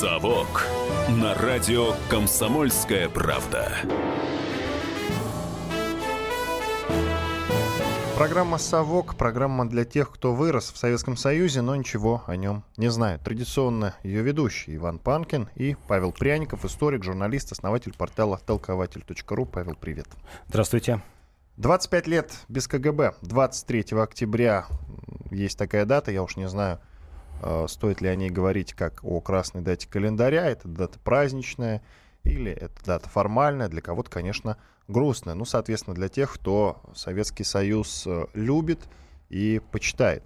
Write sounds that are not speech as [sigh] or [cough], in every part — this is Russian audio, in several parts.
«Совок» на радио «Комсомольская правда». Программа «Совок» – программа для тех, кто вырос в Советском Союзе, но ничего о нем не знает. Традиционно ее ведущий Иван Панкин и Павел Пряников, историк, журналист, основатель портала толкователь.ру. Павел, привет. Здравствуйте. 25 лет без КГБ. 23 октября есть такая дата, я уж не знаю, стоит ли о ней говорить как о красной дате календаря. Это дата праздничная или это дата формальная. Для кого-то, конечно, грустная. Ну, соответственно, для тех, кто Советский Союз э, любит и почитает.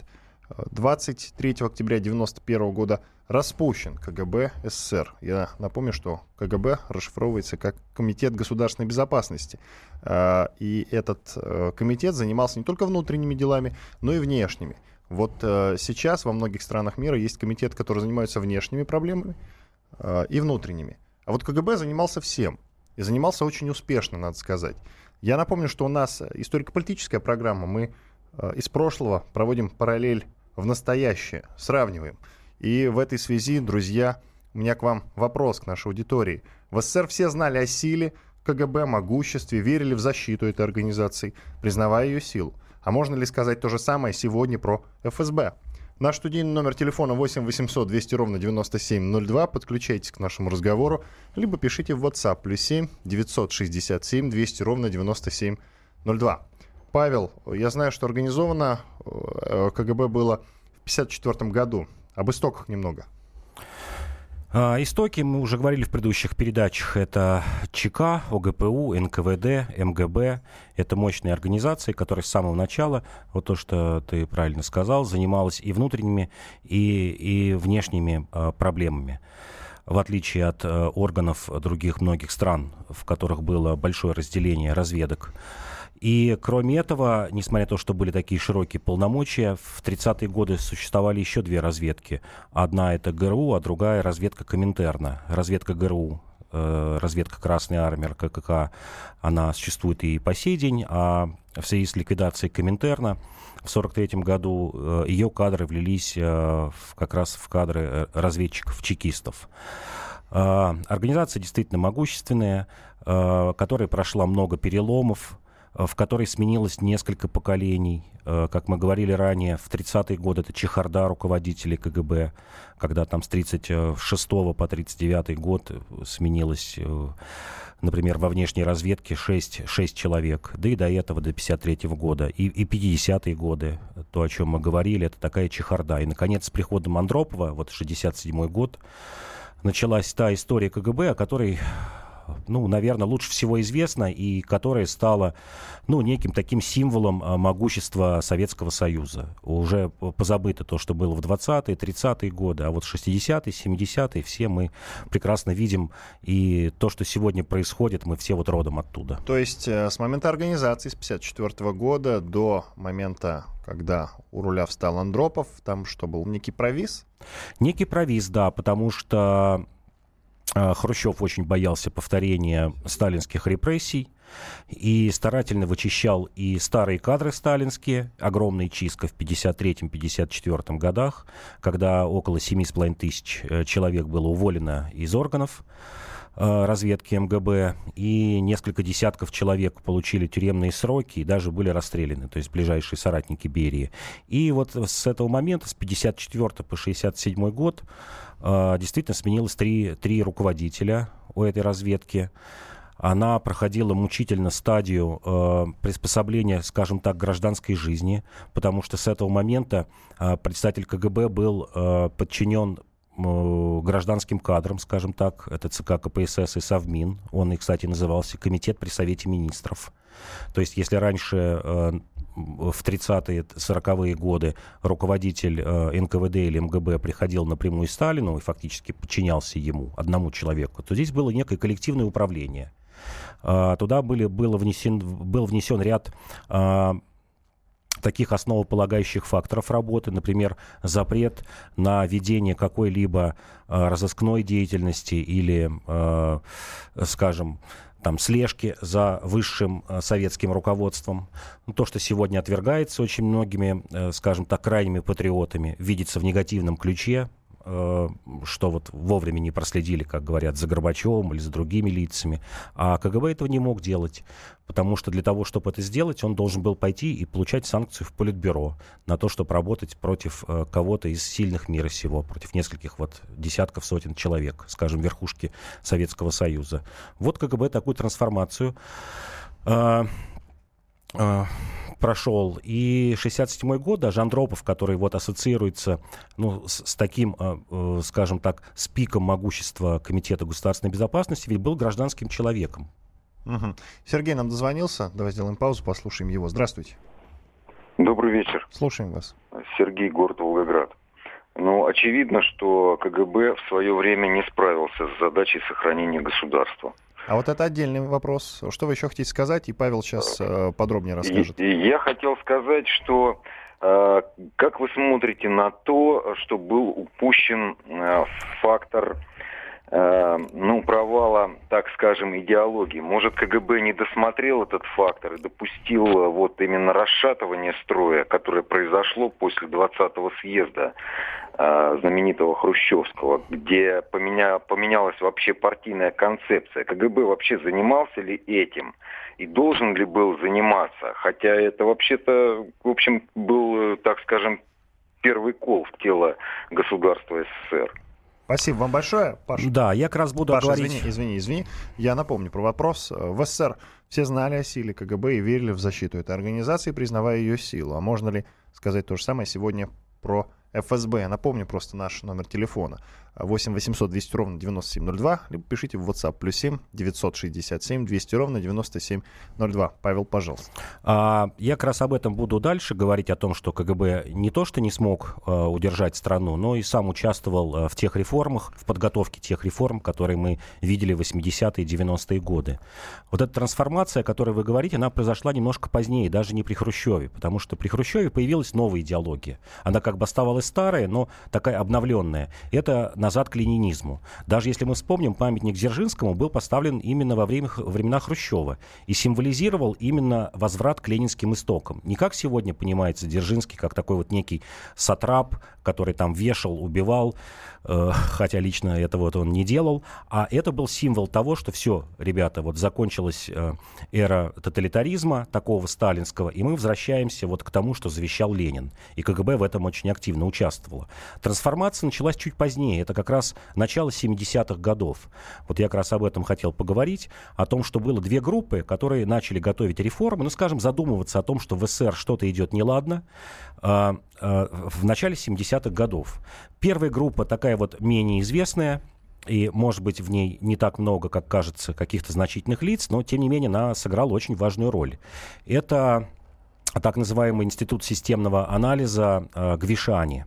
23 октября 1991 года распущен КГБ СССР. Я напомню, что КГБ расшифровывается как Комитет государственной безопасности. Э, и этот э, комитет занимался не только внутренними делами, но и внешними. Вот сейчас во многих странах мира есть комитет, который занимается внешними проблемами и внутренними. А вот КГБ занимался всем. И занимался очень успешно, надо сказать. Я напомню, что у нас историко-политическая программа. Мы э, из прошлого проводим параллель в настоящее, сравниваем. И в этой связи, друзья, у меня к вам вопрос к нашей аудитории. В СССР все знали о силе КГБ, могуществе, верили в защиту этой организации, признавая ее силу. А можно ли сказать то же самое сегодня про ФСБ? Наш студийный номер телефона 8 800 200 ровно 9702. Подключайтесь к нашему разговору, либо пишите в WhatsApp плюс 7 967 200 ровно 9702. Павел, я знаю, что организовано э, КГБ было в 1954 году. Об истоках немного. А, истоки, мы уже говорили в предыдущих передачах, это ЧК, ОГПУ, НКВД, МГБ. Это мощные организации, которые с самого начала, вот то, что ты правильно сказал, занималась и внутренними, и, и внешними а, проблемами в отличие от а, органов других многих стран, в которых было большое разделение разведок. И кроме этого, несмотря на то, что были такие широкие полномочия, в 30-е годы существовали еще две разведки. Одна это ГРУ, а другая разведка Коминтерна. Разведка ГРУ э, разведка Красной Армии, РКК, она существует и по сей день, а в связи с ликвидацией Коминтерна в 1943 году э, ее кадры влились э, как раз в кадры разведчиков-чекистов. Организация действительно могущественная, которая прошла много переломов, в которой сменилось несколько поколений. Э, как мы говорили ранее, в 30-е годы это чехарда руководителей КГБ, когда там с 36 по 39 год сменилось, э, например, во внешней разведке 6, 6 человек, да и до этого, до 53 года, и, и 50-е годы, то, о чем мы говорили, это такая чехарда. И, наконец, с приходом Андропова, вот 67 год, началась та история КГБ, о которой ну, наверное, лучше всего известна и которая стала, ну, неким таким символом а, могущества Советского Союза. Уже позабыто то, что было в 20-е, 30-е годы, а вот 60-е, 70-е все мы прекрасно видим, и то, что сегодня происходит, мы все вот родом оттуда. То есть э, с момента организации, с 54 года до момента когда у руля встал Андропов, там что был, некий провиз? Некий провиз, да, потому что Хрущев очень боялся повторения сталинских репрессий и старательно вычищал и старые кадры сталинские, огромная чистка в 1953-1954 годах, когда около 7,5 тысяч э, человек было уволено из органов разведки МГБ, и несколько десятков человек получили тюремные сроки и даже были расстреляны, то есть ближайшие соратники Берии. И вот с этого момента, с 54 по 67 год, а, действительно сменилось три, три руководителя у этой разведки. Она проходила мучительно стадию э, приспособления, скажем так, гражданской жизни, потому что с этого момента э, председатель КГБ был э, подчинен гражданским кадрам, скажем так, это ЦК КПСС и Совмин. Он, кстати, назывался Комитет при Совете Министров. То есть, если раньше э, в 30-е, 40-е годы руководитель э, НКВД или МГБ приходил напрямую Сталину и фактически подчинялся ему, одному человеку, то здесь было некое коллективное управление. Э, туда были, было внесен, был внесен ряд э, таких основополагающих факторов работы, например, запрет на ведение какой-либо э, разыскной деятельности или, э, скажем, там, слежки за высшим э, советским руководством. Ну, то, что сегодня отвергается очень многими, э, скажем так, крайними патриотами, видится в негативном ключе. Э, что вот вовремя не проследили, как говорят, за Горбачевым или за другими лицами. А КГБ этого не мог делать, потому что для того, чтобы это сделать, он должен был пойти и получать санкцию в Политбюро на то, чтобы работать против э, кого-то из сильных мира сего, против нескольких вот десятков, сотен человек, скажем, верхушки Советского Союза. Вот КГБ такую трансформацию э, прошел. И 67 год даже Андропов, который вот ассоциируется ну, с, с таким, э, э, скажем так, с пиком могущества Комитета государственной безопасности, ведь был гражданским человеком. Угу. Сергей нам дозвонился. Давай сделаем паузу, послушаем его. Здравствуйте. Добрый вечер. Слушаем вас. Сергей, город Волгоград. Ну, очевидно, что КГБ в свое время не справился с задачей сохранения государства. А вот это отдельный вопрос. Что вы еще хотите сказать? И Павел сейчас э, подробнее расскажет. И, я хотел сказать, что э, как вы смотрите на то, что был упущен э, фактор ну, провала, так скажем, идеологии. Может, КГБ не досмотрел этот фактор и допустил э, вот именно расшатывание строя, которое произошло после 20-го съезда Э, знаменитого Хрущевского, где поменя, поменялась вообще партийная концепция. КГБ вообще занимался ли этим? И должен ли был заниматься? Хотя это вообще-то, в общем, был, э, так скажем, первый кол в тело государства СССР. Спасибо вам большое, Паша. Да, я как раз буду Паша, говорить... извини, извини, извини. Я напомню про вопрос. В СССР все знали о силе КГБ и верили в защиту этой организации, признавая ее силу. А можно ли сказать то же самое сегодня про ФСБ. Напомню просто наш номер телефона. 8 800 200 ровно 9702, либо пишите в WhatsApp плюс 7 967 200 ровно 9702. Павел, пожалуйста. А, я как раз об этом буду дальше говорить, о том, что КГБ не то, что не смог а, удержать страну, но и сам участвовал а, в тех реформах, в подготовке тех реформ, которые мы видели в 80-е 90-е годы. Вот эта трансформация, о которой вы говорите, она произошла немножко позднее, даже не при Хрущеве, потому что при Хрущеве появилась новая идеология. Она как бы оставалась старая, но такая обновленная. Это назад к ленинизму. Даже если мы вспомним, памятник Дзержинскому был поставлен именно во время, времена Хрущева и символизировал именно возврат к ленинским истокам. Не как сегодня понимается Дзержинский, как такой вот некий сатрап, который там вешал, убивал, хотя лично этого вот он не делал, а это был символ того, что все, ребята, вот закончилась э, эра тоталитаризма, такого сталинского, и мы возвращаемся вот к тому, что завещал Ленин. И КГБ в этом очень активно участвовало. Трансформация началась чуть позднее. Это как раз начало 70-х годов. Вот я как раз об этом хотел поговорить, о том, что было две группы, которые начали готовить реформы, ну, скажем, задумываться о том, что в СССР что-то идет неладно, э, э, в начале 70-х годов. Первая группа такая вот менее известная, и, может быть, в ней не так много, как кажется, каких-то значительных лиц, но, тем не менее, она сыграла очень важную роль. Это так называемый институт системного анализа э, Гвишани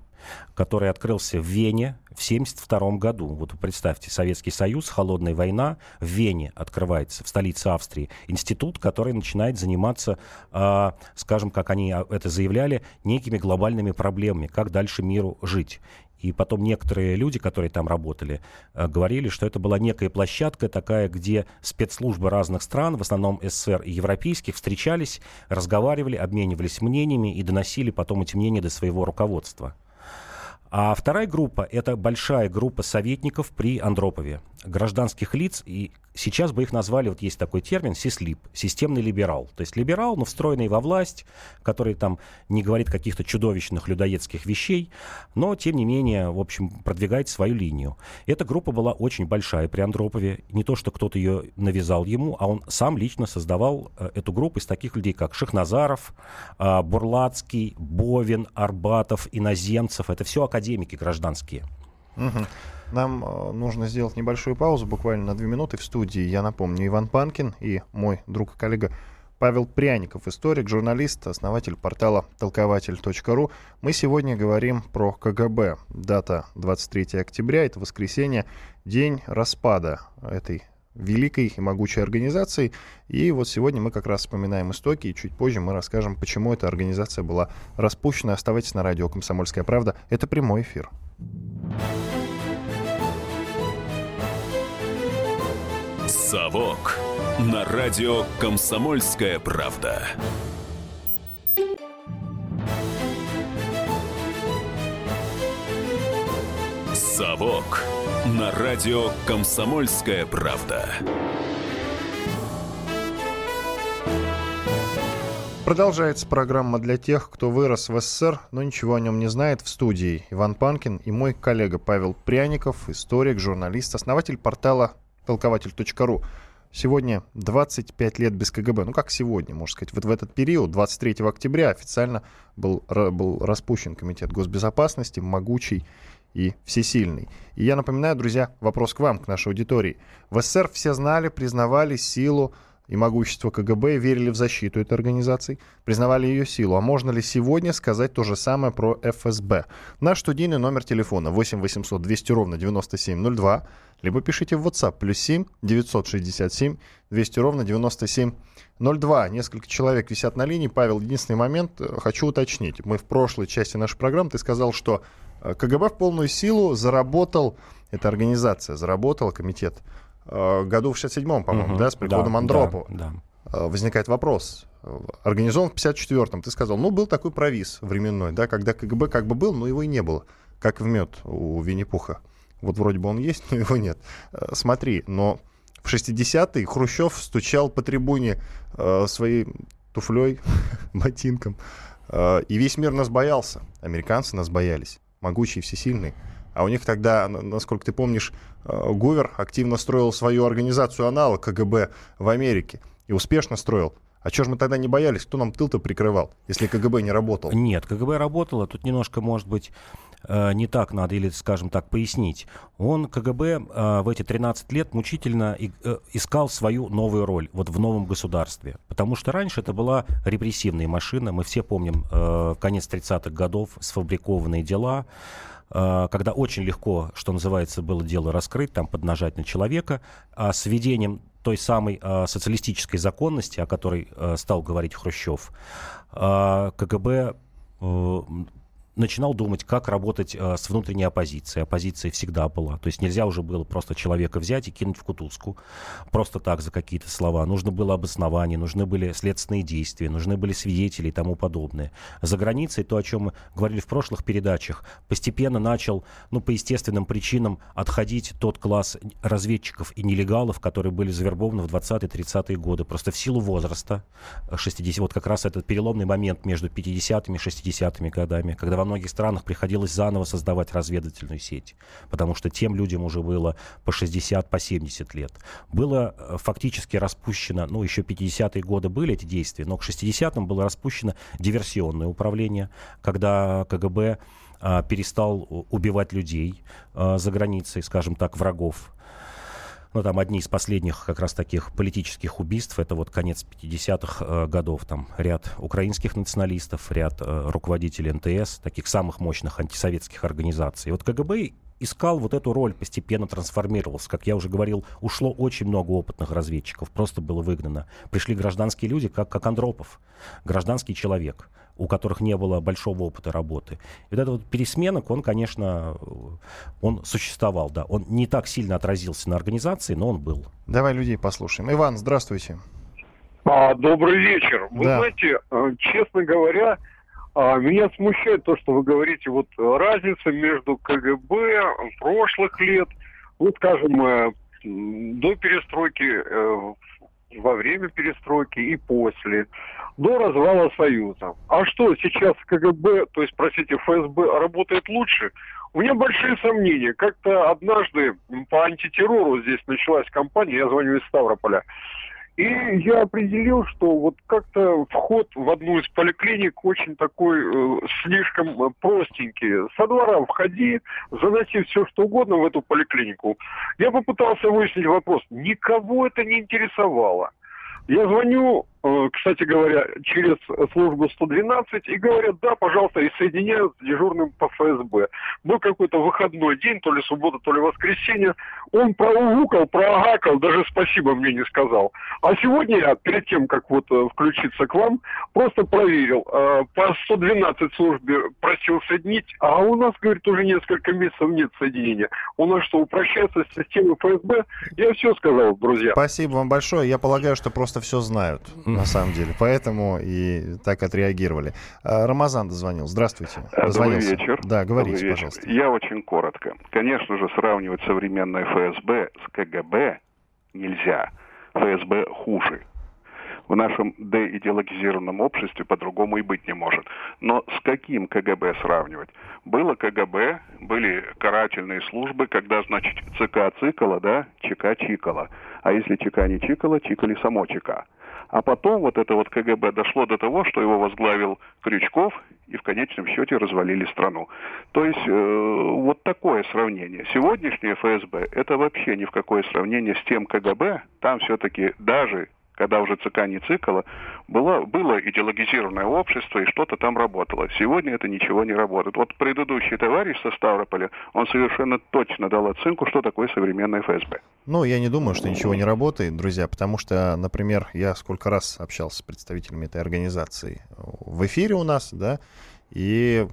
который открылся в Вене в 1972 году. Вот представьте, Советский Союз, холодная война, в Вене открывается, в столице Австрии, институт, который начинает заниматься, э, скажем, как они это заявляли, некими глобальными проблемами, как дальше миру жить. И потом некоторые люди, которые там работали, э, говорили, что это была некая площадка такая, где спецслужбы разных стран, в основном СССР и европейских, встречались, разговаривали, обменивались мнениями и доносили потом эти мнения до своего руководства. А вторая группа – это большая группа советников при Андропове, гражданских лиц, и сейчас бы их назвали, вот есть такой термин, сислип, системный либерал. То есть либерал, но встроенный во власть, который там не говорит каких-то чудовищных людоедских вещей, но, тем не менее, в общем, продвигает свою линию. Эта группа была очень большая при Андропове. Не то, что кто-то ее навязал ему, а он сам лично создавал э, эту группу из таких людей, как Шахназаров, э, Бурлацкий, Бовин, Арбатов, Иноземцев. Это все академики гражданские. Угу. Нам э, нужно сделать небольшую паузу, буквально на две минуты в студии. Я напомню, Иван Панкин и мой друг и коллега Павел Пряников, историк, журналист, основатель портала толкователь.ру. Мы сегодня говорим про КГБ. Дата 23 октября, это воскресенье, день распада этой великой и могучей организации. И вот сегодня мы как раз вспоминаем истоки, и чуть позже мы расскажем, почему эта организация была распущена. Оставайтесь на радио «Комсомольская правда». Это прямой эфир. «Совок» на радио «Комсомольская правда». «Совок» на радио «Комсомольская правда». Продолжается программа для тех, кто вырос в СССР, но ничего о нем не знает. В студии Иван Панкин и мой коллега Павел Пряников, историк, журналист, основатель портала толкователь.ру. Сегодня 25 лет без КГБ. Ну, как сегодня, можно сказать. Вот в этот период, 23 октября, официально был, был распущен Комитет госбезопасности, могучий и всесильный. И я напоминаю, друзья, вопрос к вам, к нашей аудитории. В СССР все знали, признавали силу и могущество КГБ верили в защиту этой организации, признавали ее силу. А можно ли сегодня сказать то же самое про ФСБ? Наш студийный номер телефона 8 800 200 ровно 9702, либо пишите в WhatsApp плюс 7 967 200 ровно 9702. Несколько человек висят на линии. Павел, единственный момент э, хочу уточнить. Мы в прошлой части нашей программы, ты сказал, что КГБ в полную силу заработал, эта организация заработала, комитет Э, году в 67-м, по-моему, угу, да, с приходом да, Андропу. Да, да. Возникает вопрос. Организован в 54-м. Ты сказал, ну, был такой провис временной, да, когда КГБ как бы был, но его и не было. Как в мед у Винни-Пуха. Вот вроде бы он есть, [laughs] но его нет. Э, смотри, но в 60-е Хрущев стучал по трибуне э, своей туфлей, [laughs] ботинком. Э, и весь мир нас боялся. Американцы нас боялись. Могучие, всесильные. А у них тогда, насколько ты помнишь, э, Гувер активно строил свою организацию аналог КГБ в Америке. И успешно строил. А чего же мы тогда не боялись? Кто нам тыл-то прикрывал, если КГБ не работал? Нет, КГБ работало. Тут немножко, может быть, не так надо, или, скажем так, пояснить. Он, КГБ, э, в эти 13 лет мучительно искал свою новую роль вот в новом государстве. Потому что раньше это была репрессивная машина. Мы все помним конец 30-х годов, сфабрикованные дела, Э, когда очень легко, что называется, было дело раскрыть, там поднажать на человека, а с введением той самой э, социалистической законности, о которой э, стал говорить Хрущев, КГБ начинал думать, как работать э, с внутренней оппозицией. Оппозиция всегда была. То есть нельзя уже было просто человека взять и кинуть в кутузку. Просто так за какие-то слова. Нужно было обоснование, нужны были следственные действия, нужны были свидетели и тому подобное. За границей, то, о чем мы говорили в прошлых передачах, постепенно начал, ну, по естественным причинам, отходить тот класс разведчиков и нелегалов, которые были завербованы в 20-30-е годы. Просто в силу возраста, 60 вот как раз этот переломный момент между 50-ми и 60-ми годами, когда во многих странах приходилось заново создавать разведывательную сеть, потому что тем людям уже было по 60, по 70 лет. Было э, фактически распущено, ну, еще 50-е годы были эти действия, но к 60-м было распущено диверсионное управление, когда КГБ а, перестал убивать людей а, за границей, скажем так, врагов ну, там одни из последних как раз таких политических убийств, это вот конец 50-х э, годов, там ряд украинских националистов, ряд э, руководителей НТС, таких самых мощных антисоветских организаций. И вот КГБ искал вот эту роль, постепенно трансформировался. Как я уже говорил, ушло очень много опытных разведчиков, просто было выгнано. Пришли гражданские люди, как, как Андропов, гражданский человек у которых не было большого опыта работы. И вот этот вот пересменок, он, конечно, он существовал, да. Он не так сильно отразился на организации, но он был. Давай людей послушаем. Иван, здравствуйте. А, добрый вечер. Вы да. знаете, э, честно говоря, меня смущает то, что вы говорите, вот разница между КГБ прошлых лет, ну, скажем, э, до перестройки, э, во время перестройки и после до развала Союза. А что, сейчас КГБ, то есть, простите, ФСБ работает лучше? У меня большие сомнения. Как-то однажды по антитеррору здесь началась кампания, я звоню из Ставрополя, и я определил, что вот как-то вход в одну из поликлиник очень такой э, слишком простенький. Со двора входи, заноси все что угодно в эту поликлинику. Я попытался выяснить вопрос. Никого это не интересовало. Я звоню, э, кстати говоря, через службу 112 и говорят, да, пожалуйста, и соединяют с дежурным по ФСБ. Был какой-то выходной день, то ли суббота, то ли воскресенье. Он проугукал, проагакал, даже спасибо мне не сказал. А сегодня я, перед тем, как вот э, включиться к вам, просто проверил. Э, по 112 службе просил соединить, а у нас, говорит, уже несколько месяцев нет соединения. У нас что, упрощается система ФСБ? Я все сказал, друзья. Спасибо вам большое. Я полагаю, что просто все знают. На самом деле. Поэтому и так отреагировали. А, Рамазан дозвонил. Здравствуйте. Добрый вечер. Да, говорите, Добрый вечер. пожалуйста. Я очень коротко. Конечно же, сравнивать современное ФСБ с КГБ нельзя. ФСБ хуже в нашем деидеологизированном обществе по-другому и быть не может. Но с каким КГБ сравнивать? Было КГБ, были карательные службы, когда, значит, ЦК цикала, да, ЧК чикала. А если ЧК не чикала, чикали само ЧК. А потом вот это вот КГБ дошло до того, что его возглавил Крючков, и в конечном счете развалили страну. То есть э, вот такое сравнение. Сегодняшнее ФСБ это вообще ни в какое сравнение с тем КГБ. Там все-таки даже когда уже ЦК не цикала, было, было идеологизированное общество, и что-то там работало. Сегодня это ничего не работает. Вот предыдущий товарищ со Ставрополя, он совершенно точно дал оценку, что такое современное ФСБ. Ну, я не думаю, что ничего не работает, друзья, потому что, например, я сколько раз общался с представителями этой организации в эфире у нас, да, и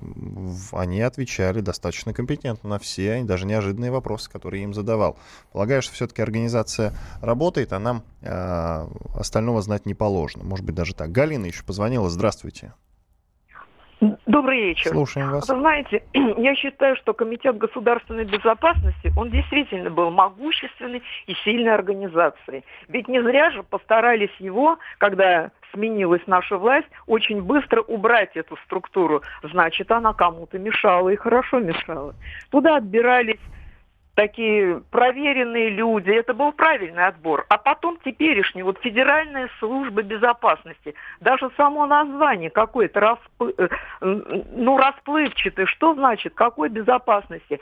они отвечали достаточно компетентно на все, даже неожиданные вопросы, которые я им задавал. Полагаю, что все-таки организация работает, а нам э, остального знать не положено. Может быть, даже так. Галина еще позвонила. Здравствуйте. Добрый вечер. Слушаем вас. Вы знаете, [clears throat] я считаю, что Комитет государственной безопасности, он действительно был могущественной и сильной организацией. Ведь не зря же постарались его, когда сменилась наша власть, очень быстро убрать эту структуру. Значит, она кому-то мешала и хорошо мешала. Туда отбирались такие проверенные люди, это был правильный отбор. А потом теперешний, вот Федеральная служба безопасности, даже само название какое-то расплы... Э, ну, расплывчатое, что значит, какой безопасности?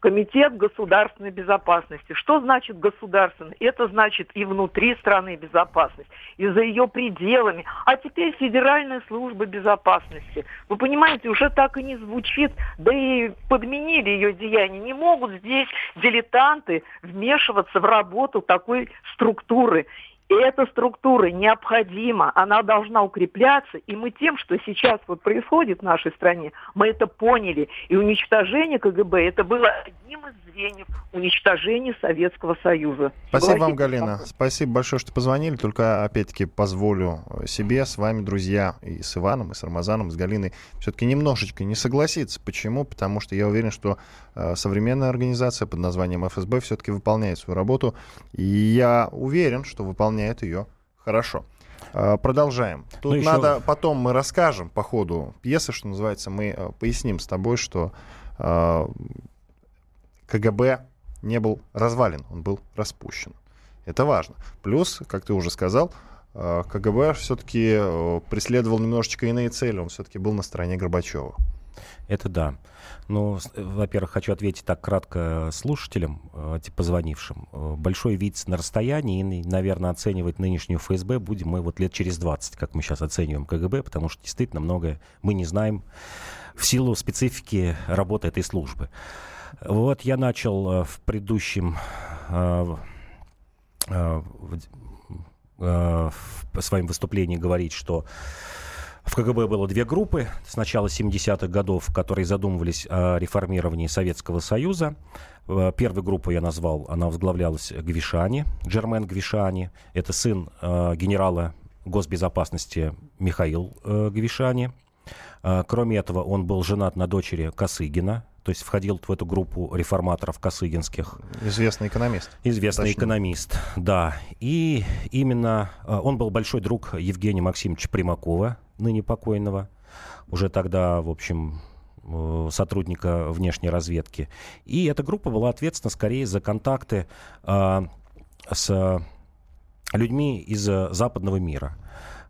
Комитет государственной безопасности. Что значит государственный? Это значит и внутри страны безопасность, и за ее пределами. А теперь Федеральная служба безопасности. Вы понимаете, уже так и не звучит, да и подменили ее деяния. Не могут здесь дилетанты вмешиваться в работу такой структуры. И эта структура необходима, она должна укрепляться. И мы тем, что сейчас вот происходит в нашей стране, мы это поняли. И уничтожение КГБ это было одним из звеньев уничтожения Советского Союза. Спасибо вам, Галина. Спасибо большое, что позвонили. Только, опять-таки, позволю себе с вами, друзья, и с Иваном, и с Рамазаном, и с Галиной, все-таки немножечко не согласиться. Почему? Потому что я уверен, что э, современная организация под названием ФСБ все-таки выполняет свою работу. И я уверен, что выполняет выполняет ее хорошо. А, продолжаем. Тут ну, надо еще... потом мы расскажем по ходу пьесы, что называется, мы э, поясним с тобой, что э, КГБ не был развален, он был распущен. Это важно. Плюс, как ты уже сказал, э, КГБ все-таки преследовал немножечко иные цели, он все-таки был на стороне Горбачева. Это да. Ну, во-первых, хочу ответить так кратко слушателям, э, типа позвонившим. Большой вид на расстоянии, и, наверное, оценивать нынешнюю ФСБ будем мы вот лет через 20, как мы сейчас оцениваем КГБ, потому что действительно многое мы не знаем в силу специфики работы этой службы. Вот я начал в предыдущем в своем выступлении говорить, что в КГБ было две группы с начала 70-х годов, которые задумывались о реформировании Советского Союза. Э, первую группу я назвал, она возглавлялась Гвишани, Джермен Гвишани. Это сын э, генерала госбезопасности Михаил э, Гвишани. Кроме этого, он был женат на дочери Косыгина, то есть входил в эту группу реформаторов косыгинских. Известный экономист. Известный Точно. экономист, да. И именно э, он был большой друг Евгения Максимовича Примакова, ныне покойного, уже тогда, в общем, э, сотрудника внешней разведки. И эта группа была ответственна скорее за контакты э, с людьми из западного мира.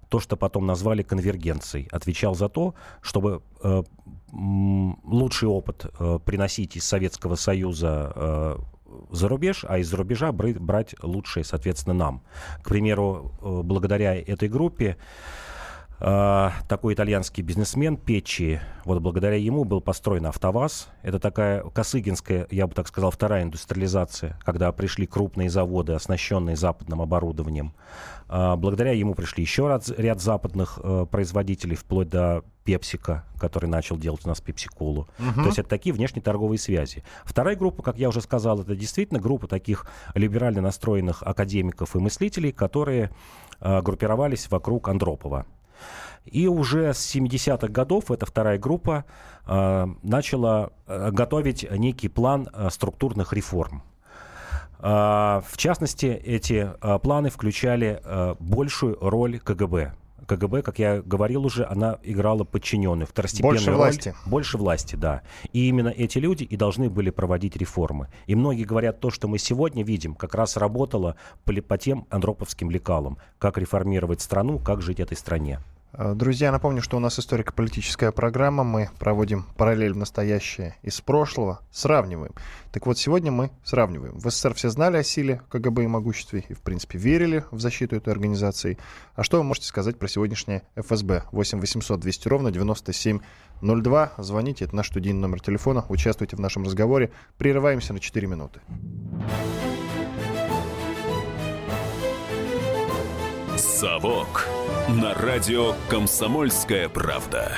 То, что потом назвали конвергенцией, отвечал за то, чтобы э, лучший опыт э, приносить из Советского Союза э, за рубеж, а из-за рубежа брать лучшее, соответственно, нам. К примеру, э, благодаря этой группе такой итальянский бизнесмен Печи. Вот благодаря ему был построен АвтоВАЗ. Это такая косыгинская, я бы так сказал, вторая индустриализация, когда пришли крупные заводы, оснащенные западным оборудованием. Э, благодаря ему пришли еще ряд, ряд западных э, производителей, вплоть до Пепсика, который начал делать у нас Пепсиколу. Угу. То есть это такие внешнеторговые связи. Вторая группа, как я уже сказал, это действительно группа таких либерально настроенных академиков и мыслителей, которые э, группировались вокруг Андропова. И уже с 70-х годов эта вторая группа э, начала э, готовить некий план э, структурных реформ. Э, в частности, эти э, планы включали э, большую роль КГБ. КГБ, как я говорил уже, она играла подчиненную, второстепенную больше роль. власти. Больше власти, да. И именно эти люди и должны были проводить реформы. И многие говорят, то, что мы сегодня видим, как раз работало по, по тем андроповским лекалам. Как реформировать страну, как жить этой стране. Э, друзья, напомню, что у нас историко-политическая программа. Мы проводим параллель в настоящее из прошлого, сравниваем. Так вот, сегодня мы сравниваем. В СССР все знали о силе КГБ и могуществе и, в принципе, верили в защиту этой организации. А что вы можете сказать про сегодняшнее ФСБ? 8 800 200 ровно 9702. Звоните, это наш студийный номер телефона. Участвуйте в нашем разговоре. Прерываемся на 4 минуты. «Совок» на радио «Комсомольская правда».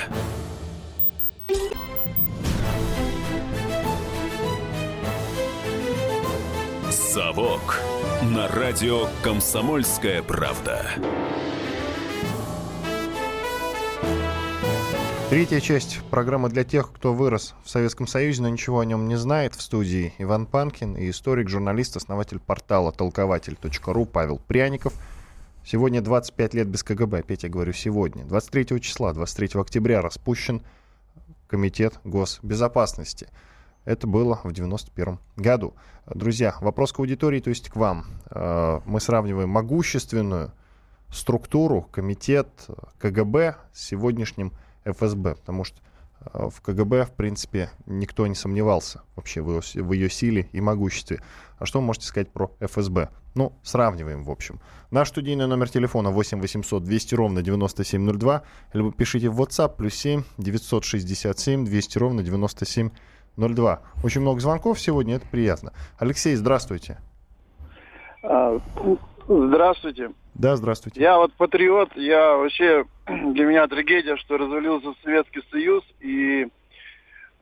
«Совок» на радио «Комсомольская правда». Третья часть программы для тех, кто вырос в Советском Союзе, но ничего о нем не знает. В студии Иван Панкин и историк, журналист, основатель портала толкователь.ру Павел Пряников – Сегодня 25 лет без КГБ, опять я говорю сегодня. 23 числа, 23 октября распущен Комитет госбезопасности. Это было в 91 году. Друзья, вопрос к аудитории, то есть к вам. Э, мы сравниваем могущественную структуру, комитет КГБ с сегодняшним ФСБ, потому что э, в КГБ, в принципе, никто не сомневался вообще в ее, в ее силе и могуществе. А что вы можете сказать про ФСБ? Ну, сравниваем, в общем. Наш студийный номер телефона 8 800 200 ровно 9702. Либо пишите в WhatsApp плюс 7 967 200 ровно 9702. Очень много звонков сегодня, это приятно. Алексей, здравствуйте. А, здравствуйте. Да, здравствуйте. Я вот патриот, я вообще, [clears throat] для меня трагедия, что развалился Советский Союз, и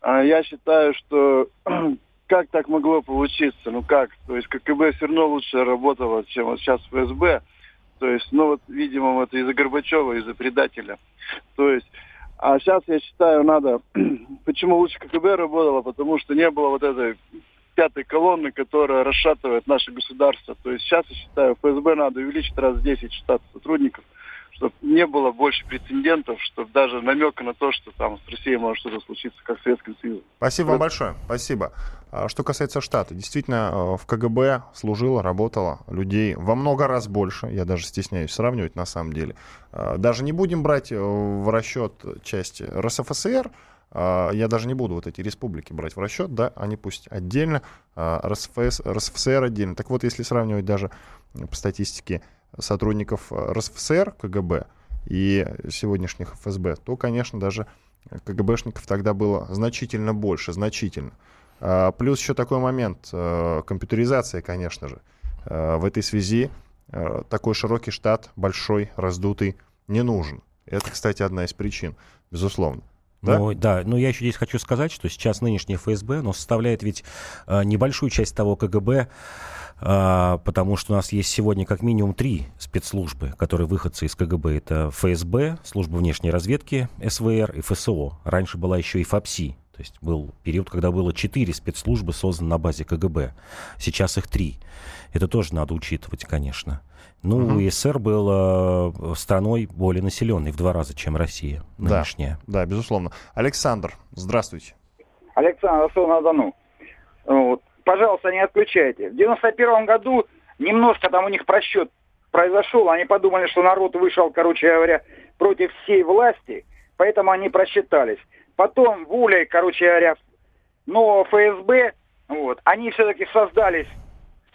а, я считаю, что [clears throat] как так могло получиться? Ну как? То есть КГБ все равно лучше работало, чем вот сейчас ФСБ. То есть, ну вот, видимо, это из-за Горбачева, из-за предателя. То есть, а сейчас я считаю, надо... [clears throat] Почему лучше КГБ работало? Потому что не было вот этой пятой колонны, которая расшатывает наше государство. То есть сейчас, я считаю, ФСБ надо увеличить раз в 10 штат сотрудников – чтобы не было больше прецедентов, чтобы даже намека на то, что там с Россией может что-то случиться, как с Советским Союзом. Спасибо вам большое. Спасибо. А что касается штата, действительно, э, в КГБ служило, работало людей во много раз больше. Я даже стесняюсь сравнивать на самом деле. А, даже не будем брать э, в расчет части РСФСР, а, я даже не буду вот эти республики брать в расчет, да, они пусть отдельно, РСФС, РСФСР отдельно. Так вот, если сравнивать даже по статистике сотрудников э, РСФСР, КГБ и сегодняшних ФСБ, то, конечно, даже КГБшников тогда было значительно больше, значительно. А, плюс еще такой момент, э, компьютеризация, конечно же. Э, в этой связи такой широкий штат, большой, раздутый, не нужен. Это, кстати, одна из причин, безусловно. Да? Ну, да, но я еще здесь хочу сказать, что сейчас нынешнее ФСБ, оно составляет ведь э, небольшую часть того КГБ, а, потому что у нас есть сегодня как минимум три спецслужбы, которые выходцы из КГБ. Это ФСБ, служба внешней разведки, СВР и ФСО. Раньше была еще и ФАПСИ. То есть был период, когда было четыре спецслужбы созданы на базе КГБ. Сейчас их три. Это тоже надо учитывать, конечно. Ну, угу. СССР был э, страной более населенной в два раза, чем Россия нынешняя. Да, да, безусловно. Александр, здравствуйте. Александр, Ростов-на-Дону. Вот пожалуйста, не отключайте. В 91 году немножко там у них просчет произошел, они подумали, что народ вышел, короче говоря, против всей власти, поэтому они просчитались. Потом волей, короче говоря, нового ФСБ, вот, они все-таки создались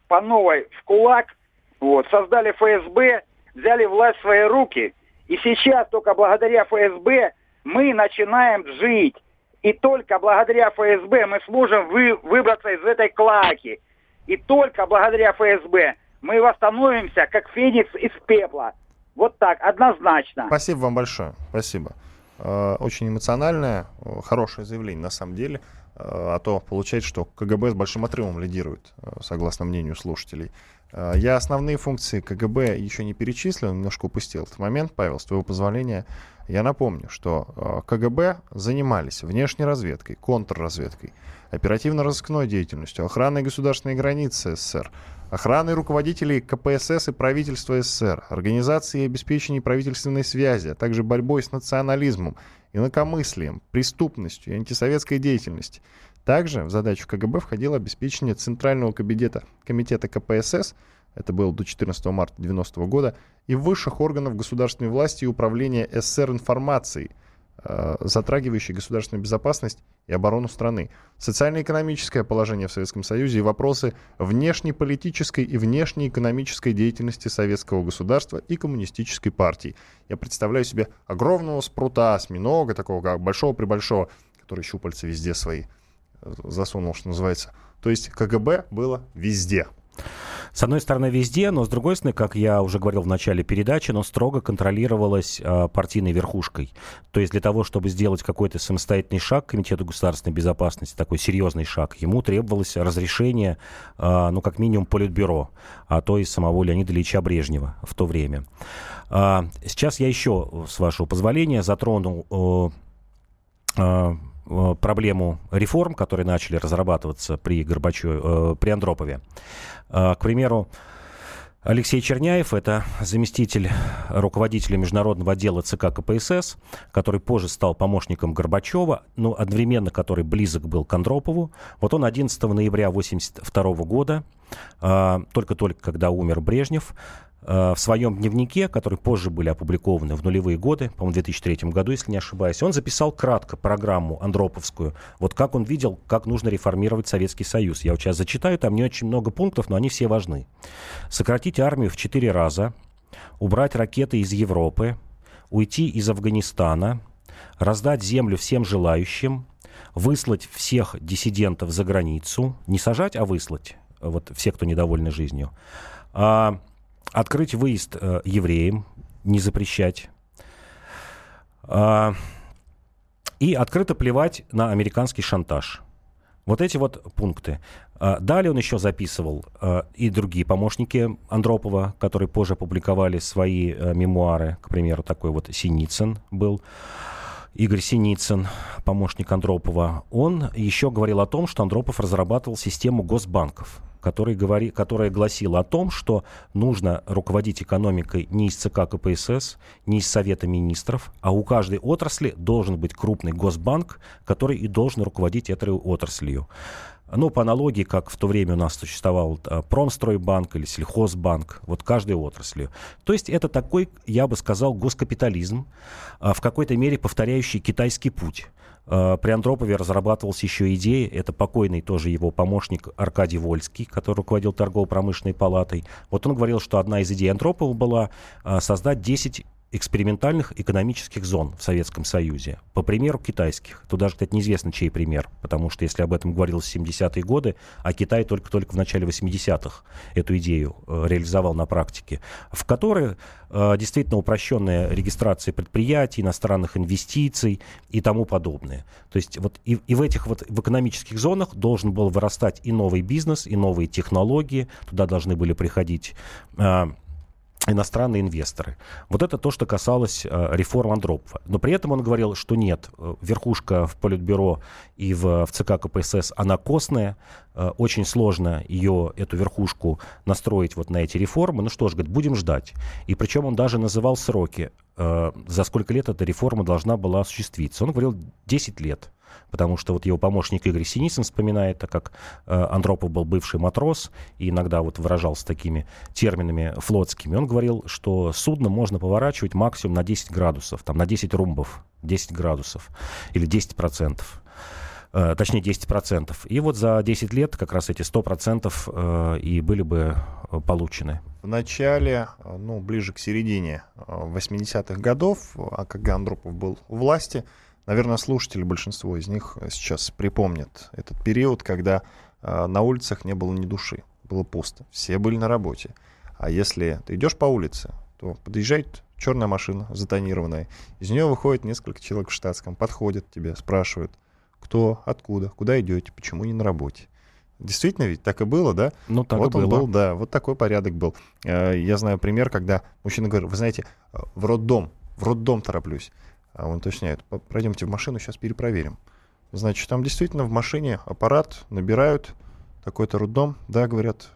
по новой в кулак, вот, создали ФСБ, взяли власть в свои руки И сейчас только благодаря ФСБ мы начинаем жить. И только благодаря ФСБ мы сможем вы, выбраться из этой клаки. И только благодаря ФСБ мы восстановимся, как феникс из пепла. Вот так, однозначно. Спасибо вам большое. Спасибо. Э, очень эмоциональное, э, хорошее заявление на самом деле. Э, а то получается, что КГБ с большим отрывом лидирует, согласно мнению слушателей. Я основные функции КГБ еще не перечислил, немножко упустил этот момент, Павел, с твоего позволения. Я напомню, что КГБ занимались внешней разведкой, контрразведкой, оперативно-розыскной деятельностью, охраной государственной границы СССР, охраной руководителей КПСС и правительства СССР, организацией и обеспечением правительственной связи, а также борьбой с национализмом, инакомыслием, преступностью и антисоветской деятельностью. Также в задачу КГБ входило обеспечение Центрального комитета, комитета КПСС, это было до 14 марта 1990 года, и высших органов государственной власти и управления СССР информацией – Э, затрагивающие государственную безопасность и оборону страны, социально-экономическое положение в Советском Союзе и вопросы внешнеполитической и внешнеэкономической деятельности советского государства и коммунистической партии. Я представляю себе огромного спрута, осьминога, такого как большого-пребольшого, который щупальца везде свои засунул, что называется. То есть КГБ было везде. С одной стороны, везде, но с другой стороны, как я уже говорил в начале передачи, но строго контролировалось э, партийной верхушкой. То есть для того, чтобы сделать какой-то самостоятельный шаг Комитету государственной безопасности, такой серьезный шаг, ему требовалось разрешение, э, ну, как минимум, Политбюро, а то и самого Леонида Ильича Брежнева в то время. Э, сейчас я еще, с вашего позволения, затрону э, э, проблему реформ, которые начали разрабатываться при Горбачеве, э, при Андропове. Э, к примеру, Алексей Черняев, это заместитель руководителя международного отдела ЦК КПСС, который позже стал помощником Горбачева, но одновременно который близок был к Андропову. Вот он 11 ноября 1982 года, только-только когда умер Брежнев, Э, в своем дневнике, которые позже были опубликованы в нулевые годы, по-моему, в 2003 году, если не ошибаюсь, он записал кратко программу Андроповскую, вот как он видел, как нужно реформировать Советский Союз. Я вот сейчас зачитаю, там не очень много пунктов, но они все важны. Сократить армию в четыре раза, убрать ракеты из Европы, уйти из Афганистана, раздать землю всем желающим, выслать всех диссидентов за границу, не сажать, а выслать, вот все, кто недовольны жизнью, а, открыть выезд э, евреям, не запрещать. Э, и открыто плевать на американский шантаж. Вот эти вот пункты. А, далее он еще записывал э, и другие помощники Андропова, которые позже опубликовали свои э, мемуары. К примеру, такой вот Синицын был. Игорь Синицын, помощник Андропова, он еще говорил о том, что Андропов разрабатывал систему госбанков который говори, которая гласила о том, что нужно руководить экономикой не из ЦК КПСС, не из Совета министров, а у каждой отрасли должен быть крупный госбанк, который и должен руководить этой отраслью. Ну, по аналогии, как в то время у нас существовал а, Промстройбанк или Сельхозбанк, вот каждой отрасли. То есть это такой, я бы сказал, госкапитализм, а, в какой-то мере повторяющий китайский путь. Э, при Андропове разрабатывалась еще идея, это покойный тоже его помощник Аркадий Вольский, который руководил торгово-промышленной палатой. Вот он говорил, что одна из идей Андропова была э, создать 10 экспериментальных экономических зон в Советском Союзе. По примеру китайских. Тут даже, кстати, неизвестно, чей пример. Потому что если об этом говорилось в 70-е годы, а Китай только-только в начале 80-х эту идею э, реализовал на практике, в которой э, действительно упрощенная регистрация предприятий, иностранных инвестиций и тому подобное. То есть вот и, и в этих вот в экономических зонах должен был вырастать и новый бизнес, и новые технологии. Туда должны были приходить э, иностранные инвесторы. Вот это то, что касалось э, реформ Андропова. Но при этом он говорил, что нет, э, верхушка в Политбюро и в, в ЦК КПСС, она костная, э, очень сложно ее, эту верхушку, настроить вот на эти реформы. Ну что ж, говорит, будем ждать. И причем он даже называл сроки, за сколько лет эта реформа должна была осуществиться. Он говорил 10 лет потому что вот его помощник Игорь Синицын вспоминает, так как э, Андропов был бывший матрос и иногда вот выражался такими терминами флотскими, он говорил, что судно можно поворачивать максимум на 10 градусов, там на 10 румбов, 10 градусов или 10 процентов. э, точнее 10%. И вот за 10 лет как раз эти 100% э, и были бы получены. В начале, ну, ближе к середине 80-х годов, а когда Андропов был у власти, наверное, слушатели, большинство из них сейчас припомнят этот период, когда на улицах не было ни души, было пусто, все были на работе. А если ты идешь по улице, то подъезжает черная машина затонированная, из нее выходит несколько человек в штатском, подходят тебе, спрашивают, кто, откуда, куда идете, почему не на работе. Действительно ведь так и было, да? Ну, так вот и он было. был, да, вот такой порядок был. Э, я знаю пример, когда мужчина говорит, вы знаете, э, в роддом, в роддом тороплюсь. А он уточняет, пройдемте в машину, сейчас перепроверим. Значит, там действительно в машине аппарат, набирают такой-то роддом, да, говорят,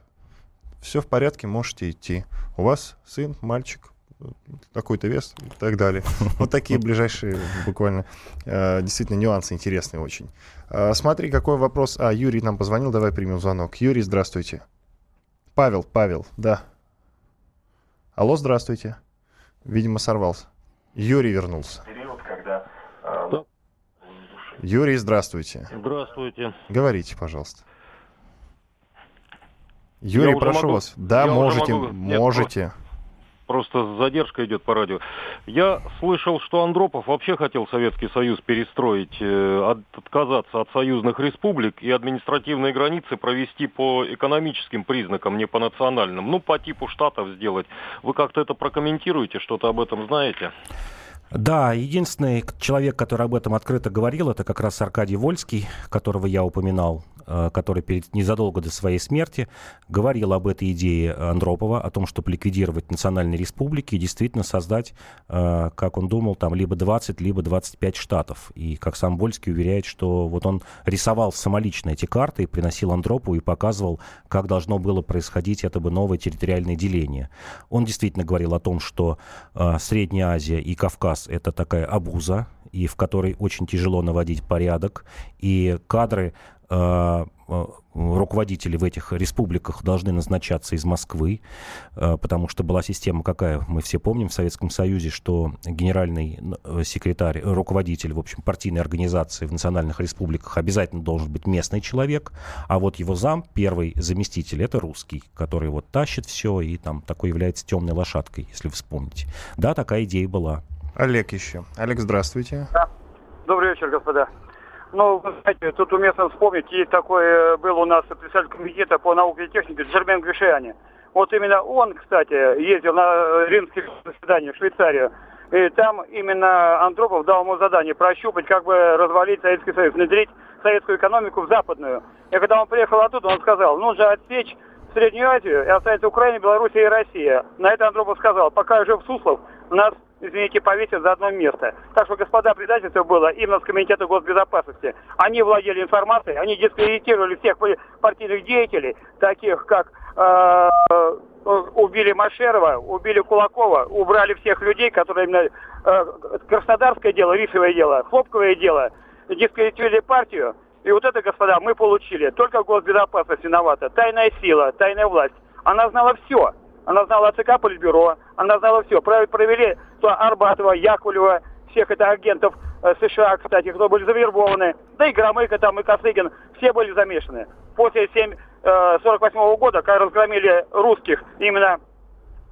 все в порядке, можете идти. У вас сын, мальчик, такой-то вес и так далее. [laughs] Вот такие ближайшие буквально э, действительно нюансы интересные очень. Э, смотри, какой вопрос. А, Юрий нам позвонил, давай примем звонок. Юрий, здравствуйте. Павел, Павел, да. Алло, здравствуйте. Видимо, сорвался. Юрий вернулся. Юрий, здравствуйте. Здравствуйте. Говорите, пожалуйста. Юрий, Я прошу могу... вас. Да, Я можете, могу... Нет, можете. Просто задержка идет по радио. Я слышал, что Андропов вообще хотел Советский Союз перестроить, э, отказаться от союзных республик и административные границы провести по экономическим признакам, не по национальным. Ну, по типу штатов сделать. Вы как-то это прокомментируете, что-то об этом знаете? Да, единственный человек, который об этом открыто говорил, это как раз Аркадий Вольский, которого я упоминал, который перед, незадолго до своей смерти говорил об этой идее Андропова, о том, чтобы ликвидировать национальные республики и действительно создать, э, как он думал, там либо 20, либо 25 штатов. И как сам Вольский уверяет, что вот он рисовал самолично эти карты и приносил Андропову и показывал, как должно было происходить это бы новое территориальное деление. Он действительно говорил о том, что э, Средняя Азия и Кавказ это такая обуза, и в которой очень тяжело наводить порядок, и кадры э, э, руководители в этих республиках должны назначаться из Москвы, э, потому что была система какая, мы все помним в Советском Союзе, что генеральный секретарь, руководитель, в общем, партийной организации в национальных республиках обязательно должен быть местный человек, а вот его зам, первый заместитель, это русский, который вот тащит все и там такой является темной лошадкой, если вы вспомните. Да, такая идея была. Олег еще. Олег, здравствуйте. Да. Добрый вечер, господа. Ну, вы знаете, тут уместно вспомнить, есть такой э, был у нас председатель комитета по науке и технике Джермен Гришиани. Вот именно он, кстати, ездил на римские заседания в Швейцарию. И там именно Андропов дал ему задание прощупать, как бы развалить Советский Союз, внедрить советскую экономику в западную. И когда он приехал оттуда, он сказал, нужно отсечь Среднюю Азию и оставить Украину, Белоруссия и Россия. На это Андропов сказал, пока жив Суслов, нас извините, повесят за одно место. Так что, господа, предательство было именно с Комитета госбезопасности. Они владели информацией, они дискредитировали всех партийных деятелей, таких как э, убили Машерова, убили Кулакова, убрали всех людей, которые именно э, Краснодарское дело, рисовое дело, хлопковое дело, дискредитировали партию. И вот это, господа, мы получили. Только госбезопасность виновата. Тайная сила, тайная власть. Она знала все. Она знала ЦК Политбюро, она знала все. Провели то Арбатова, Яковлева, всех это агентов э, США, кстати, кто были завербованы. Да и Громыко там, и Косыгин, все были замешаны. После 7, э, 48 -го года, когда разгромили русских именно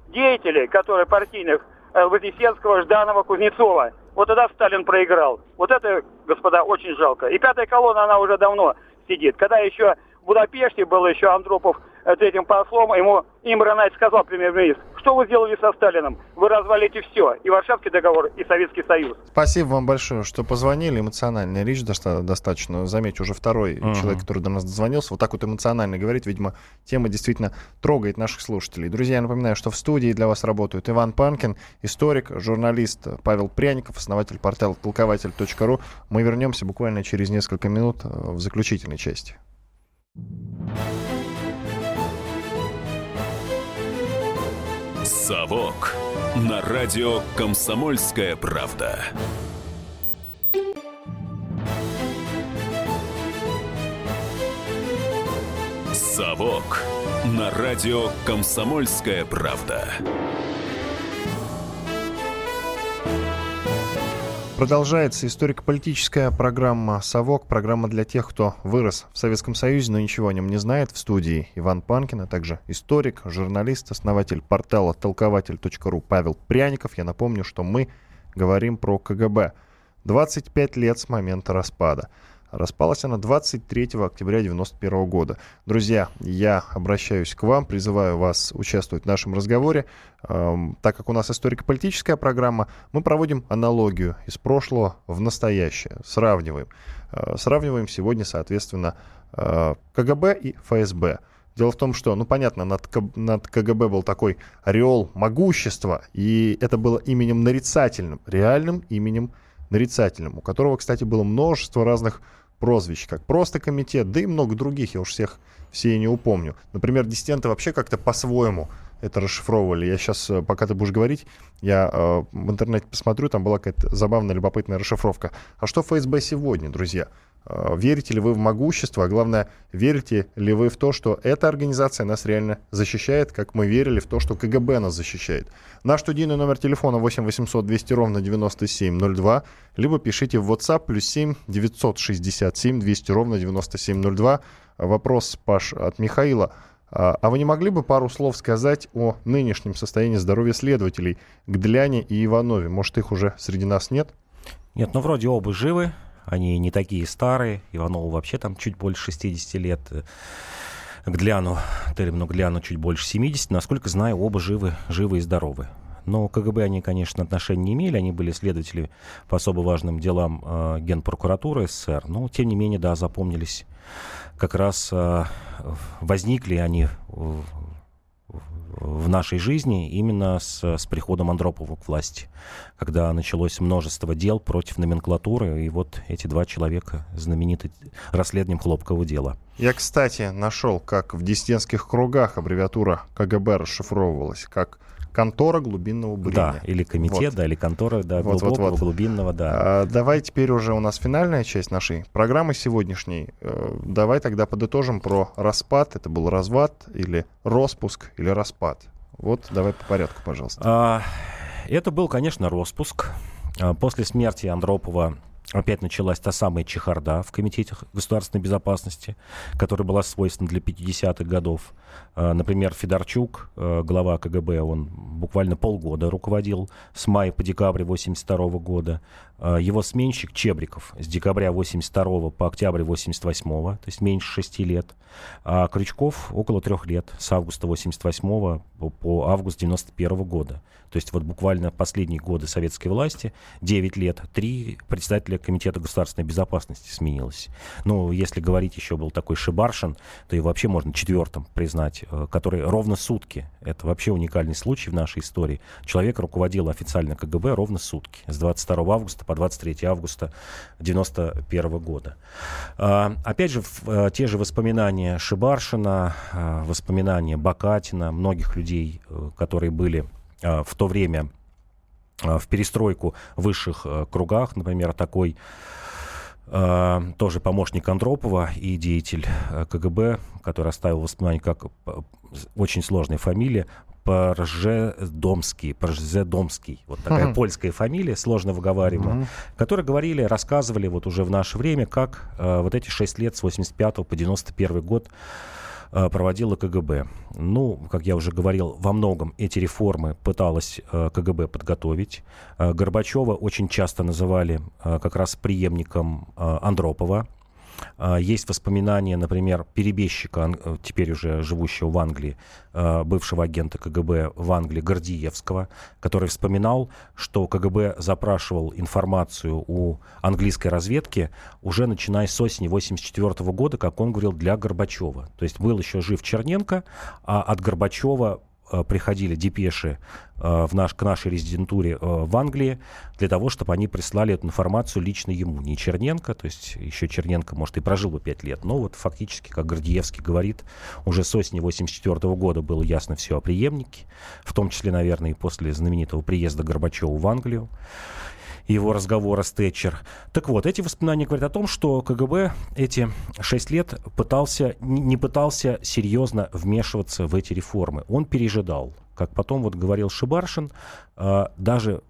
деятелей, которые партийных, э, Вознесенского, Жданова, Кузнецова, вот тогда Сталин проиграл. Вот это, господа, очень жалко. И пятая колонна, она уже давно сидит. Когда еще в Будапеште был еще Андропов этим послом, ему Найт сказал, премьер-министр, что вы сделали со Сталином? Вы развалите все, и Варшавский договор, и Советский Союз. Спасибо вам большое, что позвонили. Эмоциональная речь достаточно. Заметьте, уже второй uh-huh. человек, который до нас дозвонился, вот так вот эмоционально говорит. Видимо, тема действительно трогает наших слушателей. Друзья, я напоминаю, что в студии для вас работают Иван Панкин, историк, журналист Павел Пряников, основатель портала толкователь.ру. Мы вернемся буквально через несколько минут э, в заключительной части. «Совок» на радио «Комсомольская правда». «Совок» на радио «Комсомольская правда». Продолжается историко-политическая программа «Совок», программа для тех, кто вырос в Советском Союзе, но ничего о нем не знает. В студии Иван Панкин, а также историк, журналист, основатель портала толкователь.ру Павел Пряников. Я напомню, что мы говорим про КГБ. 25 лет с момента распада. Распалась она 23 октября 1991 года. Друзья, я обращаюсь к вам, призываю вас участвовать в нашем разговоре. Эм, так как у нас историко-политическая программа, мы проводим аналогию из прошлого в настоящее. Сравниваем. Э, сравниваем сегодня, соответственно, э, КГБ и ФСБ. Дело в том, что, ну, понятно, над, над КГБ был такой ореол могущества, и это было именем нарицательным, реальным именем у которого, кстати, было множество разных прозвищ, как просто комитет, да и много других, я уж всех все и не упомню. Например, диссиденты вообще как-то по-своему это расшифровывали. Я сейчас, э, пока ты будешь говорить, я э, в интернете посмотрю, там была какая-то забавная, любопытная расшифровка. А что ФСБ сегодня, друзья? Э, верите ли вы в могущество, а главное, верите ли вы в то, что эта организация нас реально защищает, как мы верили в то, что КГБ нас защищает. Наш студийный номер телефона 8 800 200 ровно 9702, либо пишите в WhatsApp плюс 7 967 200 ровно 9702. Вопрос, Паш, от Михаила. А, а вы не могли бы пару слов сказать о нынешнем состоянии здоровья следователей Гдляне и Иванове? Может, их уже среди нас нет? Нет, ну вроде оба живы, они не такие старые. Иванову вообще там чуть больше 60 лет. Гляну, Термину Гляну чуть больше 70. Насколько знаю, оба живы, живы и здоровы. Но КГБ они, конечно, отношения не имели. Они были следователи по особо важным делам э, Генпрокуратуры СССР. Но, тем не менее, да, запомнились. Как раз э, возникли они в нашей жизни именно с, с приходом Андропова к власти, когда началось множество дел против номенклатуры, и вот эти два человека знамениты расследованием Хлопкового дела. Я, кстати, нашел, как в диссидентских кругах аббревиатура КГБ расшифровывалась, как контора глубинного бурения. Да, или комитет, вот. да, или контора да, вот, глубокого, вот, вот. глубинного, да. А, давай теперь уже у нас финальная часть нашей программы сегодняшней. Э, давай тогда подытожим про распад. Это был развод или распуск или распад. Вот давай по порядку, пожалуйста. А, это был, конечно, распуск. А, после смерти Андропова опять началась та самая чехарда в Комитете государственной безопасности, которая была свойственна для 50-х годов. А, например, Федорчук, а, глава КГБ, он буквально полгода руководил с мая по декабрь 82 года. А, его сменщик Чебриков с декабря 82 по октябрь 88 то есть меньше 6 лет. А Крючков около трех лет, с августа 88 по август 91 года. То есть вот буквально последние годы советской власти, 9 лет, три председателя Комитета государственной безопасности сменилось. Ну, если говорить, еще был такой Шибаршин, то и вообще можно четвертым признать, э, который ровно сутки, это вообще уникальный случай в нашей истории, человек руководил официально КГБ ровно сутки, с 22 августа по 23 августа 91 года. А, опять же, э, те же воспоминания Шибаршина, а, воспоминания Бакатина, многих людей, э, которые были а, в то время в перестройку в высших кругах, например, такой тоже помощник Андропова и деятель КГБ, который оставил воспоминания как очень сложная фамилия, Поржедомский, Поржедомский, вот такая mm-hmm. польская фамилия, сложно выговариваемая, mm-hmm. которые говорили, рассказывали вот уже в наше время, как э, вот эти шесть лет с 85 по 91 год э, проводила КГБ. Ну, как я уже говорил, во многом эти реформы пыталась э, КГБ подготовить. Э, Горбачева очень часто называли как раз преемником Андропова. А, есть воспоминания, например, перебежчика, э, теперь уже живущего в Англии, а, бывшего агента КГБ в Англии Гордиевского, который вспоминал, что КГБ запрашивал информацию у английской разведки уже начиная с осени 1984 года, как он говорил, для Горбачева. То есть был еще жив Черненко, а от Горбачева приходили депеши э, в наш, к нашей резидентуре э, в Англии для того, чтобы они прислали эту информацию лично ему, не Черненко, то есть еще Черненко, может, и прожил бы пять лет, но вот фактически, как Гордеевский говорит, уже с осени 84 года было ясно все о преемнике, в том числе, наверное, и после знаменитого приезда Горбачева в Англию его разговора с Тэтчер. Так вот, эти воспоминания говорят о том, что КГБ эти шесть лет пытался, не пытался серьезно вмешиваться в эти реформы. Он пережидал. Как потом вот говорил Шибаршин, а, даже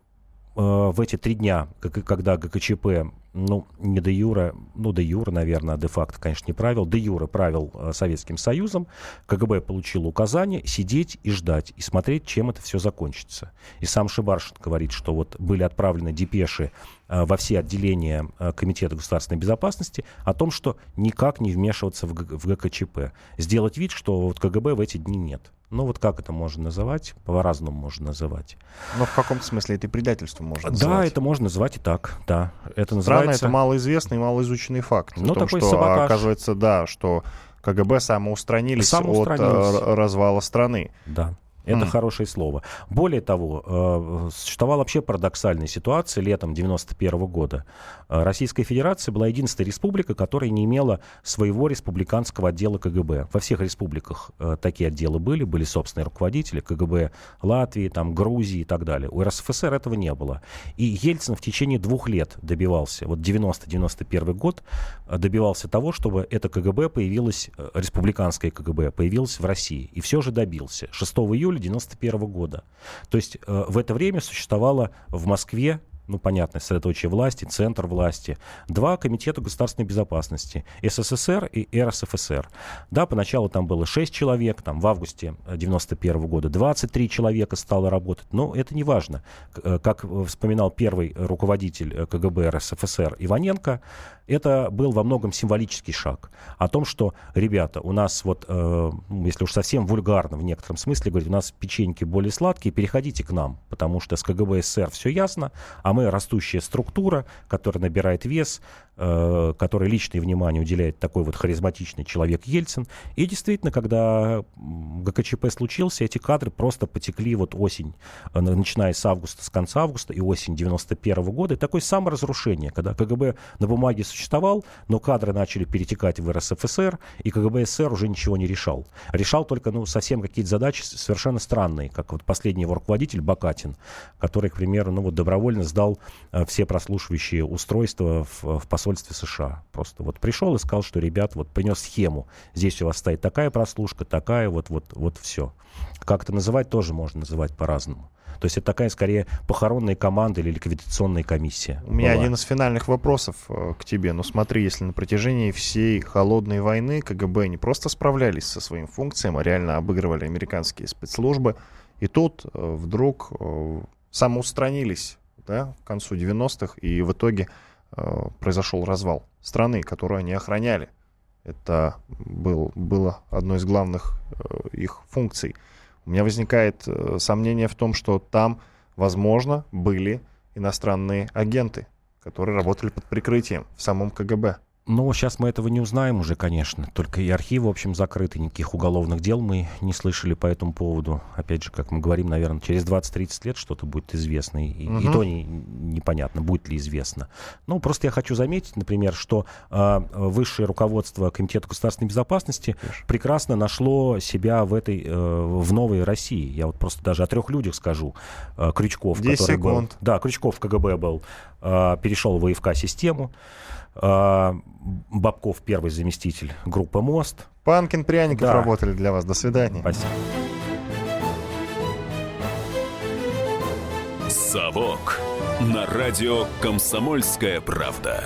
в эти три дня, когда ГКЧП ну, не де юра, ну, де юра, наверное, а де-факто, конечно, не правил, де юра правил э, Советским Союзом, КГБ получил указание сидеть и ждать, и смотреть, чем это все закончится. И сам Шибаршин говорит, что вот были отправлены депеши э, во все отделения э, Комитета государственной безопасности о том, что никак не вмешиваться в, Г- в ГКЧП. Сделать вид, что вот КГБ в эти дни нет. Ну вот как это можно называть? По-разному можно называть. Но в каком-то смысле это и предательство можно называть. Да, это можно называть и так, да. Это называется... Странно, это малоизвестный и малоизученный факт. Ну, том, такой что саботаж. оказывается, да, что КГБ самоустранились, самоустранились. от э, развала страны. Да. Это mm. хорошее слово. Более того, э, существовала вообще парадоксальная ситуация летом 91 года. Э, Российская Федерация была единственной республикой, которая не имела своего республиканского отдела КГБ. Во всех республиках э, такие отделы были, были собственные руководители КГБ Латвии, там, Грузии и так далее. У РСФСР этого не было. И Ельцин в течение двух лет добивался, вот 90-91 год, добивался того, чтобы это КГБ появилось, республиканское КГБ появилось в России. И все же добился. 6 июля июля 91 года. То есть э, в это время существовало в Москве ну, понятно, средоточие власти, центр власти, два комитета государственной безопасности, СССР и РСФСР. Да, поначалу там было 6 человек, там в августе 91 года 23 человека стало работать, но это не важно. Э, как вспоминал первый руководитель э, КГБ РСФСР Иваненко, это был во многом символический шаг о том, что, ребята, у нас вот, э, ну, если уж совсем вульгарно в некотором смысле говорить, у нас печеньки более сладкие, переходите к нам, потому что с КГБ СССР все ясно, а мы растущая структура, которая набирает вес, э, которой личное внимание уделяет такой вот харизматичный человек Ельцин. И действительно, когда ГКЧП случился, эти кадры просто потекли вот осень, э, начиная с августа, с конца августа и осень 91 года. И такое саморазрушение, когда КГБ на бумаге существовал, но кадры начали перетекать в РСФСР, и КГБ СССР уже ничего не решал. Решал только, ну, совсем какие-то задачи совершенно странные, как вот последний его руководитель Бакатин, который, к примеру, ну, вот добровольно сдал э, все прослушивающие устройства в, в посольстве США. Просто вот пришел и сказал, что, ребят, вот принес схему. Здесь у вас стоит такая прослушка, такая, вот, вот, вот все. Как это называть, тоже можно называть по-разному. То есть это такая, скорее, похоронная команда или ликвидационная комиссия. У меня была. один из финальных вопросов э, к тебе. Ну смотри, если на протяжении всей холодной войны КГБ не просто справлялись со своим функциям, а реально обыгрывали американские спецслужбы, и тут э, вдруг самоустранились да, к концу 90-х, и в итоге произошел развал страны, которую они охраняли. Это был, было одной из главных их функций. У меня возникает э, сомнение в том, что там, возможно, были иностранные агенты, которые работали под прикрытием в самом КГБ. Ну, сейчас мы этого не узнаем уже, конечно. Только и архивы, в общем, закрыты. Никаких уголовных дел мы не слышали по этому поводу. Опять же, как мы говорим, наверное, через 20-30 лет что-то будет известно. И, угу. и то не, непонятно, будет ли известно. Ну, просто я хочу заметить, например, что э, высшее руководство Комитета государственной безопасности Конечно. прекрасно нашло себя в этой, э, в новой России. Я вот просто даже о трех людях скажу. Э, Крючков, который секунд. был... Да, Крючков КГБ был. Э, перешел в АФК-систему. А, Бабков первый заместитель группы «Мост». Панкин, Пряников да. работали для вас. До свидания. Спасибо. «Совок» на радио «Комсомольская правда».